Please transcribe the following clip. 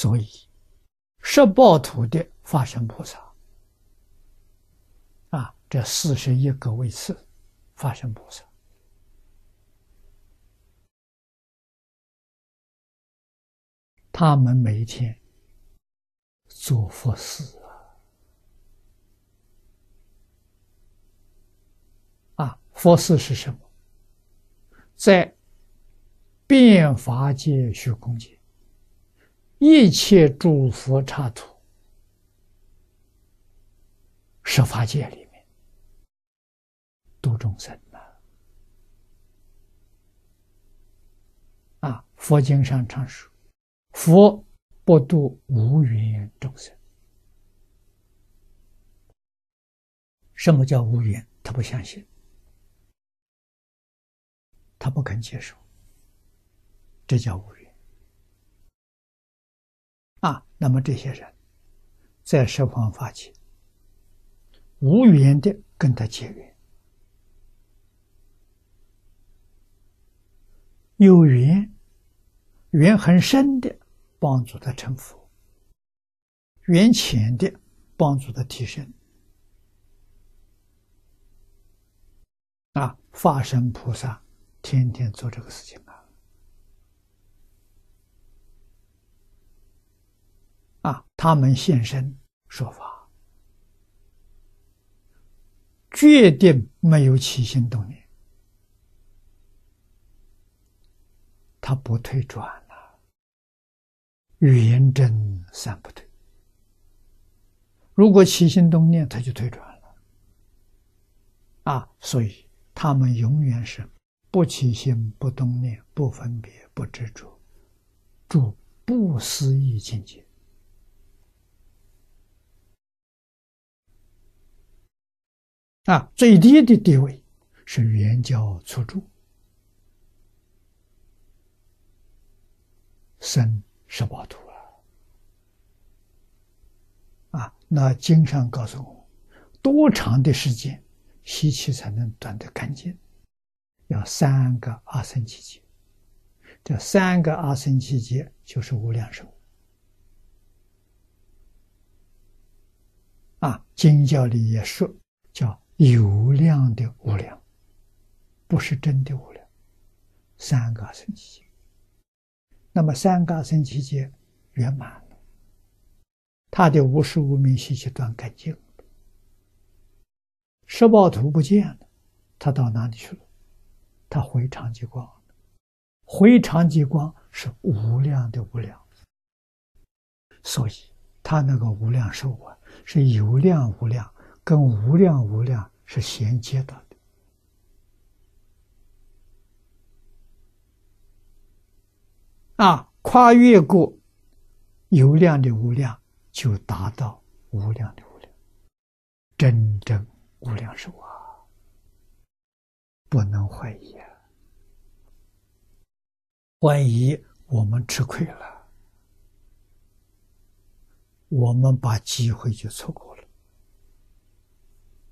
所以十报土的法身菩萨。啊，这四十一个位次法身菩萨，他们每一天做佛事啊，啊，佛事是什么？在变法界、虚空界，一切诸佛刹土、十法界里面，度众生呐！啊，佛经上常说，佛不度无缘众生。什么叫无缘？他不相信。他不肯接受，这叫无缘那么这些人，在十方法界，无缘的跟他结缘，有缘，缘很深的帮助他成佛，缘浅的帮助他提升。啊，化身菩萨。天天做这个事情他们现身说法，决定没有起心动念，他不退转了，圆真三不退。如果起心动念，他就退转了。啊，所以他们永远是。不起心，不动念，不分别，不执着，住不思议境界。啊，最低的地位是圆教初住，生十八土啊！啊，那经上告诉我，多长的时间吸气才能断得干净？要三个阿僧祇劫，这三个阿僧祇劫就是无量寿。啊，经教里也说叫有量的无量，不是真的无量。三个阿僧祇劫，那么三个阿僧祇劫圆满了，他的无始无明习气断干净了，十报图不见了，他到哪里去了？他回长极光，回长极光是无量的无量，所以他那个无量寿啊，是有量无量，跟无量无量是衔接到的。啊，跨越过有量的无量，就达到无量的无量，真正无量寿啊！不能怀疑啊！怀疑我们吃亏了，我们把机会就错过了。